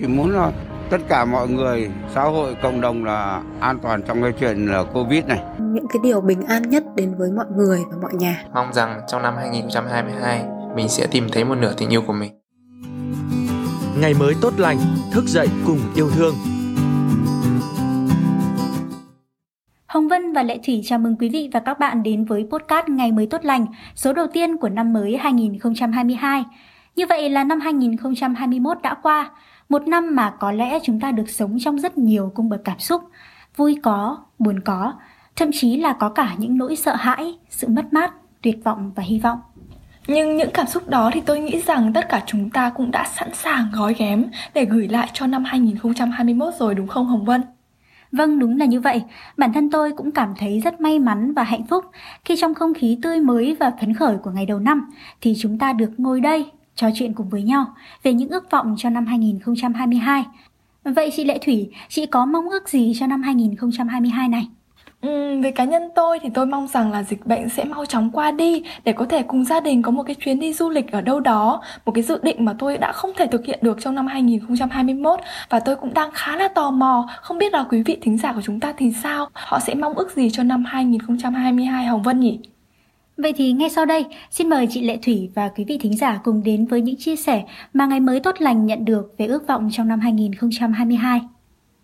Chỉ muốn là tất cả mọi người, xã hội, cộng đồng là an toàn trong cái chuyện là Covid này. Những cái điều bình an nhất đến với mọi người và mọi nhà. Mong rằng trong năm 2022 mình sẽ tìm thấy một nửa tình yêu của mình. Ngày mới tốt lành, thức dậy cùng yêu thương. Hồng Vân và Lệ Thủy chào mừng quý vị và các bạn đến với podcast Ngày mới tốt lành, số đầu tiên của năm mới 2022. Như vậy là năm 2021 đã qua, một năm mà có lẽ chúng ta được sống trong rất nhiều cung bậc cảm xúc, vui có, buồn có, thậm chí là có cả những nỗi sợ hãi, sự mất mát, tuyệt vọng và hy vọng. Nhưng những cảm xúc đó thì tôi nghĩ rằng tất cả chúng ta cũng đã sẵn sàng gói ghém để gửi lại cho năm 2021 rồi đúng không Hồng Vân? Vâng, đúng là như vậy. Bản thân tôi cũng cảm thấy rất may mắn và hạnh phúc khi trong không khí tươi mới và phấn khởi của ngày đầu năm thì chúng ta được ngồi đây trò chuyện cùng với nhau về những ước vọng cho năm 2022. Vậy chị Lệ Thủy, chị có mong ước gì cho năm 2022 này? Ừ, về cá nhân tôi thì tôi mong rằng là dịch bệnh sẽ mau chóng qua đi để có thể cùng gia đình có một cái chuyến đi du lịch ở đâu đó, một cái dự định mà tôi đã không thể thực hiện được trong năm 2021 và tôi cũng đang khá là tò mò, không biết là quý vị thính giả của chúng ta thì sao, họ sẽ mong ước gì cho năm 2022 Hồng Vân nhỉ? Vậy thì ngay sau đây, xin mời chị Lệ Thủy và quý vị thính giả cùng đến với những chia sẻ mà ngày mới tốt lành nhận được về ước vọng trong năm 2022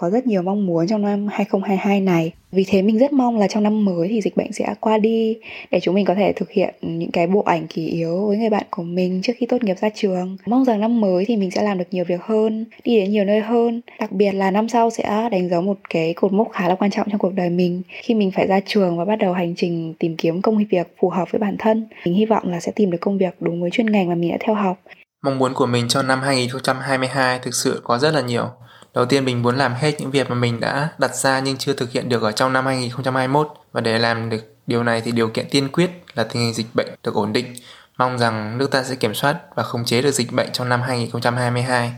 có rất nhiều mong muốn trong năm 2022 này. Vì thế mình rất mong là trong năm mới thì dịch bệnh sẽ qua đi để chúng mình có thể thực hiện những cái bộ ảnh kỳ yếu với người bạn của mình trước khi tốt nghiệp ra trường. Mong rằng năm mới thì mình sẽ làm được nhiều việc hơn, đi đến nhiều nơi hơn. Đặc biệt là năm sau sẽ đánh dấu một cái cột mốc khá là quan trọng trong cuộc đời mình khi mình phải ra trường và bắt đầu hành trình tìm kiếm công việc phù hợp với bản thân. Mình hy vọng là sẽ tìm được công việc đúng với chuyên ngành mà mình đã theo học. Mong muốn của mình cho năm 2022 thực sự có rất là nhiều Đầu tiên mình muốn làm hết những việc mà mình đã đặt ra nhưng chưa thực hiện được ở trong năm 2021 và để làm được điều này thì điều kiện tiên quyết là tình hình dịch bệnh được ổn định. Mong rằng nước ta sẽ kiểm soát và khống chế được dịch bệnh trong năm 2022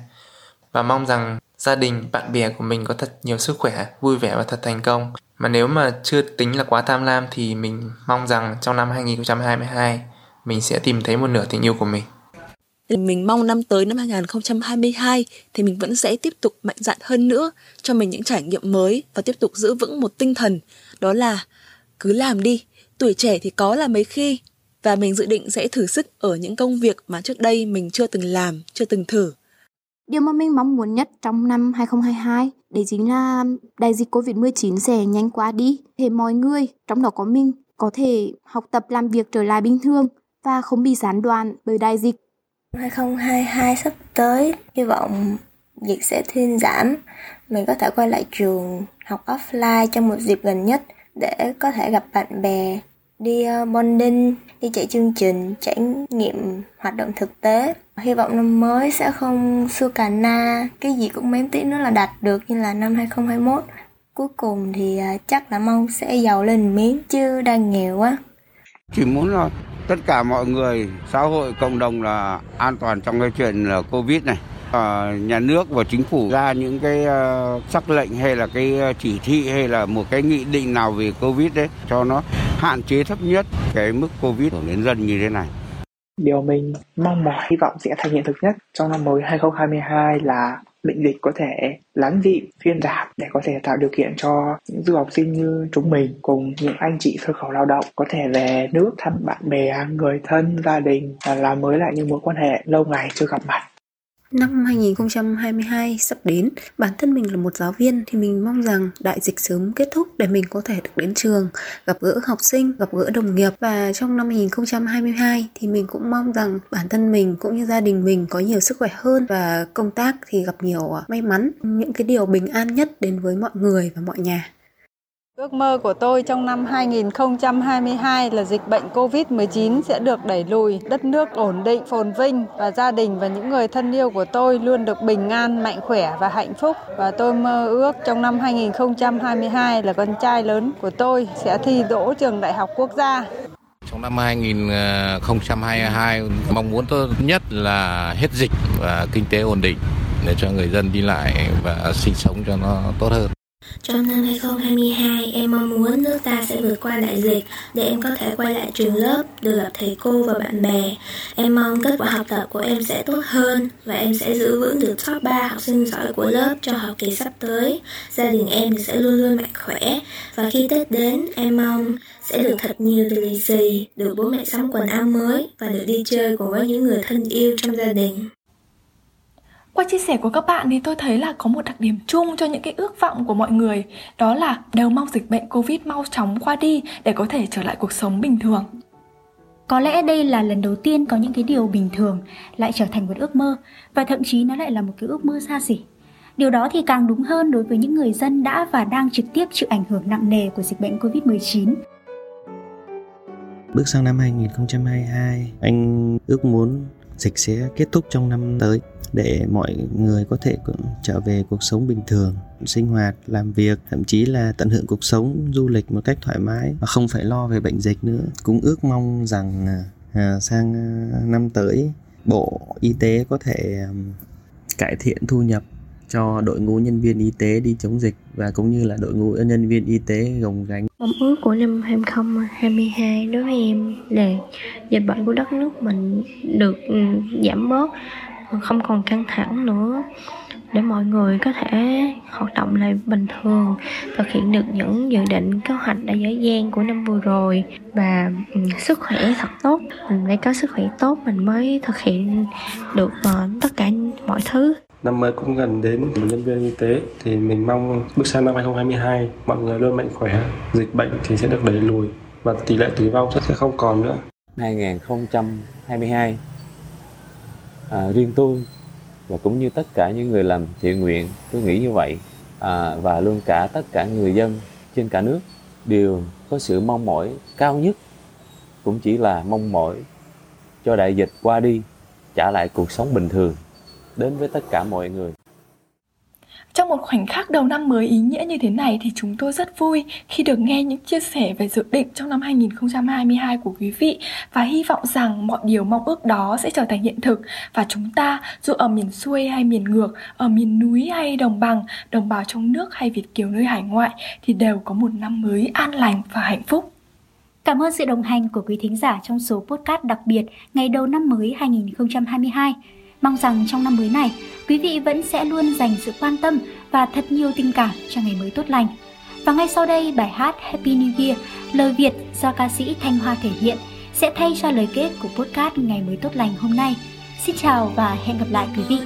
và mong rằng gia đình, bạn bè của mình có thật nhiều sức khỏe, vui vẻ và thật thành công. Mà nếu mà chưa tính là quá tham lam thì mình mong rằng trong năm 2022 mình sẽ tìm thấy một nửa tình yêu của mình mình mong năm tới năm 2022 thì mình vẫn sẽ tiếp tục mạnh dạn hơn nữa cho mình những trải nghiệm mới và tiếp tục giữ vững một tinh thần. Đó là cứ làm đi, tuổi trẻ thì có là mấy khi. Và mình dự định sẽ thử sức ở những công việc mà trước đây mình chưa từng làm, chưa từng thử. Điều mà mình mong muốn nhất trong năm 2022 đấy chính là đại dịch Covid-19 sẽ nhanh quá đi để mọi người, trong đó có mình, có thể học tập làm việc trở lại bình thường và không bị gián đoạn bởi đại dịch. 2022 sắp tới. Hy vọng dịch sẽ thuyên giảm. Mình có thể quay lại trường học offline trong một dịp gần nhất để có thể gặp bạn bè, đi ờ, bonding, đi chạy chương trình, trải nghiệm hoạt động thực tế. Hy vọng năm mới sẽ không xua cà na, cái gì cũng mém tí nữa là đạt được như là năm 2021 cuối cùng thì ờ, chắc là mong sẽ giàu lên miếng chứ đang nghèo quá chỉ muốn là tất cả mọi người xã hội cộng đồng là an toàn trong cái chuyện là covid này. À, nhà nước và chính phủ ra những cái uh, sắc lệnh hay là cái ờ, chỉ thị hay là một cái nghị định nào về covid đấy cho nó hạn chế thấp nhất cái mức covid của đến dân như thế này. Điều mình mong mỏi hy vọng sẽ thành hiện thực nhất trong năm mới 2022 là bệnh dịch có thể lắng dịu phiên giảm để có thể tạo điều kiện cho những du học sinh như chúng mình cùng những anh chị xuất khẩu lao động có thể về nước thăm bạn bè, người thân, gia đình và làm mới lại những mối quan hệ lâu ngày chưa gặp mặt. Năm 2022 sắp đến, bản thân mình là một giáo viên thì mình mong rằng đại dịch sớm kết thúc để mình có thể được đến trường, gặp gỡ học sinh, gặp gỡ đồng nghiệp và trong năm 2022 thì mình cũng mong rằng bản thân mình cũng như gia đình mình có nhiều sức khỏe hơn và công tác thì gặp nhiều à, may mắn, những cái điều bình an nhất đến với mọi người và mọi nhà. Ước mơ của tôi trong năm 2022 là dịch bệnh COVID-19 sẽ được đẩy lùi, đất nước ổn định, phồn vinh và gia đình và những người thân yêu của tôi luôn được bình an, mạnh khỏe và hạnh phúc. Và tôi mơ ước trong năm 2022 là con trai lớn của tôi sẽ thi đỗ trường đại học quốc gia. Trong năm 2022, mong muốn tôi nhất là hết dịch và kinh tế ổn định để cho người dân đi lại và sinh sống cho nó tốt hơn. Trong năm 2022, em mong muốn nước ta sẽ vượt qua đại dịch để em có thể quay lại trường lớp, được gặp thầy cô và bạn bè. Em mong kết quả học tập của em sẽ tốt hơn và em sẽ giữ vững được top 3 học sinh giỏi của lớp cho học kỳ sắp tới. Gia đình em sẽ luôn luôn mạnh khỏe và khi Tết đến, em mong sẽ được thật nhiều từ lì xì, được bố mẹ sắm quần áo mới và được đi chơi cùng với những người thân yêu trong gia đình. Qua chia sẻ của các bạn thì tôi thấy là có một đặc điểm chung cho những cái ước vọng của mọi người Đó là đều mong dịch bệnh Covid mau chóng qua đi để có thể trở lại cuộc sống bình thường. Có lẽ đây là lần đầu tiên có những cái điều bình thường lại trở thành một ước mơ Và thậm chí nó lại là một cái ước mơ xa xỉ. Điều đó thì càng đúng hơn đối với những người dân đã và đang trực tiếp chịu ảnh hưởng nặng nề của dịch bệnh Covid-19 Bước sang năm 2022, anh ước muốn dịch sẽ kết thúc trong năm tới để mọi người có thể trở về cuộc sống bình thường sinh hoạt làm việc thậm chí là tận hưởng cuộc sống du lịch một cách thoải mái và không phải lo về bệnh dịch nữa. Cũng ước mong rằng à, à sang à, năm tới bộ y tế có thể à, cải thiện thu nhập cho đội ngũ nhân viên y tế đi chống dịch và cũng như là đội ngũ nhân viên y tế gồng gánh. Mong ước của năm 2022 đối với em là dịch bệnh của đất nước mình được ừ, giảm bớt, không còn căng thẳng nữa, để mọi người có thể hoạt động lại bình thường, thực hiện được những dự định, kế hoạch đã dễ dàng của năm vừa rồi và ừ, sức khỏe thật tốt, mình phải có sức khỏe tốt, mình mới thực hiện được ờ, tất cả mọi thứ Năm mới cũng gần đến một nhân viên y tế thì mình mong bước sang năm 2022 mọi người luôn mạnh khỏe, dịch bệnh thì sẽ được đẩy lùi và tỷ lệ tử vong sẽ không còn nữa. 2022 à, riêng tôi và cũng như tất cả những người làm thiện nguyện tôi nghĩ như vậy. À, và luôn cả tất cả người dân trên cả nước đều có sự mong mỏi cao nhất cũng chỉ là mong mỏi cho đại dịch qua đi trả lại cuộc sống bình thường đến với tất cả mọi người trong một khoảnh khắc đầu năm mới ý nghĩa như thế này thì chúng tôi rất vui khi được nghe những chia sẻ về dự định trong năm 2022 của quý vị và hy vọng rằng mọi điều mong ước đó sẽ trở thành hiện thực và chúng ta dù ở miền xuôi hay miền ngược, ở miền núi hay đồng bằng, đồng bào trong nước hay Việt kiều nơi hải ngoại thì đều có một năm mới an lành và hạnh phúc. Cảm ơn sự đồng hành của quý thính giả trong số podcast đặc biệt ngày đầu năm mới 2022. Mong rằng trong năm mới này, quý vị vẫn sẽ luôn dành sự quan tâm và thật nhiều tình cảm cho ngày mới tốt lành. Và ngay sau đây, bài hát Happy New Year, lời Việt do ca sĩ Thanh Hoa thể hiện sẽ thay cho lời kết của podcast Ngày mới tốt lành hôm nay. Xin chào và hẹn gặp lại quý vị.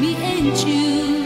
Me and you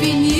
happy